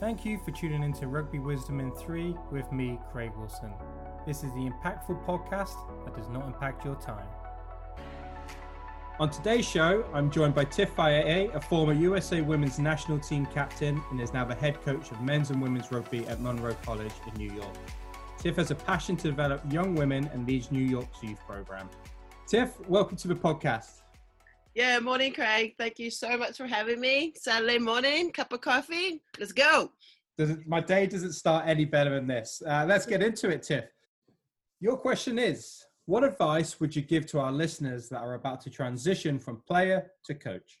Thank you for tuning into Rugby Wisdom in 3 with me, Craig Wilson. This is the impactful podcast that does not impact your time. On today's show, I'm joined by Tiff Faaee, a former USA Women's National Team captain and is now the head coach of men's and women's rugby at Monroe College in New York. Tiff has a passion to develop young women and leads New York's youth program. Tiff, welcome to the podcast. Yeah, morning, Craig. Thank you so much for having me. Saturday morning, cup of coffee. Let's go. It, my day doesn't start any better than this. Uh, let's get into it, Tiff. Your question is What advice would you give to our listeners that are about to transition from player to coach?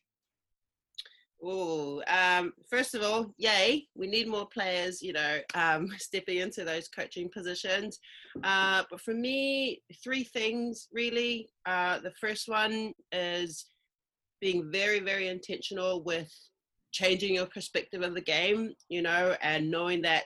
Oh, um, first of all, yay! We need more players, you know, um, stepping into those coaching positions. Uh, but for me, three things really. Uh, the first one is being very, very intentional with changing your perspective of the game, you know, and knowing that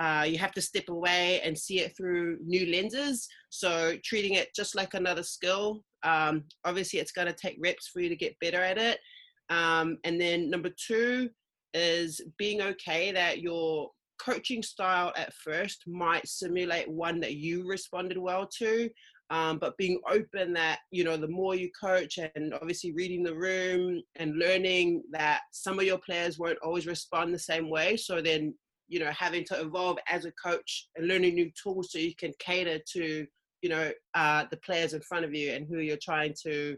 uh, you have to step away and see it through new lenses. So treating it just like another skill. Um, obviously, it's going to take reps for you to get better at it. Um, and then number two is being okay that your coaching style at first might simulate one that you responded well to um, but being open that you know the more you coach and obviously reading the room and learning that some of your players won't always respond the same way. So then you know having to evolve as a coach and learning new tools so you can cater to you know uh, the players in front of you and who you're trying to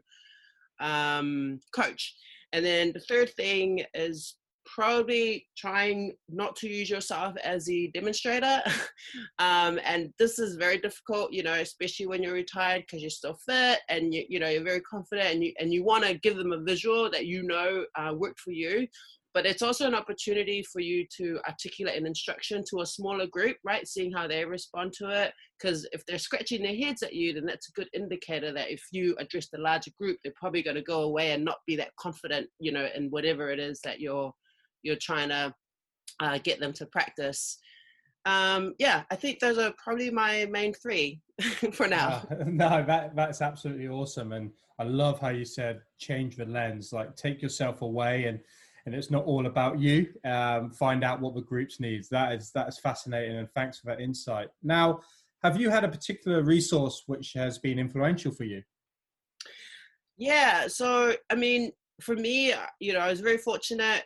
um, coach. And then the third thing is probably trying not to use yourself as the demonstrator. um, and this is very difficult, you know, especially when you're retired because you're still fit and you, you know, you're very confident and you, and you want to give them a visual that you know uh, worked for you. But it's also an opportunity for you to articulate an instruction to a smaller group, right? Seeing how they respond to it. Because if they're scratching their heads at you, then that's a good indicator that if you address the larger group, they're probably going to go away and not be that confident, you know, in whatever it is that you're you're trying to uh, get them to practice. Um, yeah, I think those are probably my main three for now. Uh, no, that that's absolutely awesome, and I love how you said change the lens, like take yourself away and and it's not all about you. Um, find out what the group's needs. That is that is fascinating, and thanks for that insight. Now, have you had a particular resource which has been influential for you? Yeah, so I mean, for me, you know, I was very fortunate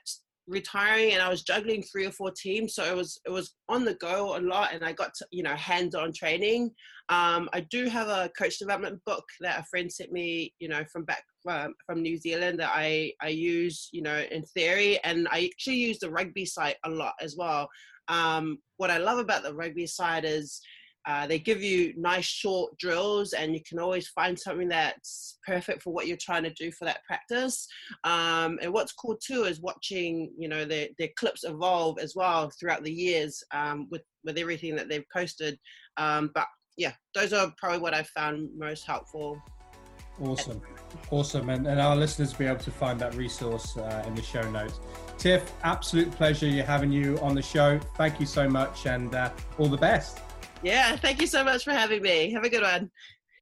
retiring and I was juggling three or four teams. So it was it was on the go a lot and I got to, you know, hands-on training. Um, I do have a coach development book that a friend sent me, you know, from back um, from New Zealand that I, I use, you know, in theory. And I actually use the rugby site a lot as well. Um, what I love about the rugby site is uh, they give you nice short drills, and you can always find something that's perfect for what you're trying to do for that practice. Um, and what's cool too is watching, you know, their, their clips evolve as well throughout the years um, with with everything that they've posted. Um, but yeah, those are probably what I found most helpful. Awesome, awesome, and, and our listeners will be able to find that resource uh, in the show notes. Tiff, absolute pleasure having you on the show. Thank you so much, and uh, all the best. Yeah, thank you so much for having me. Have a good one.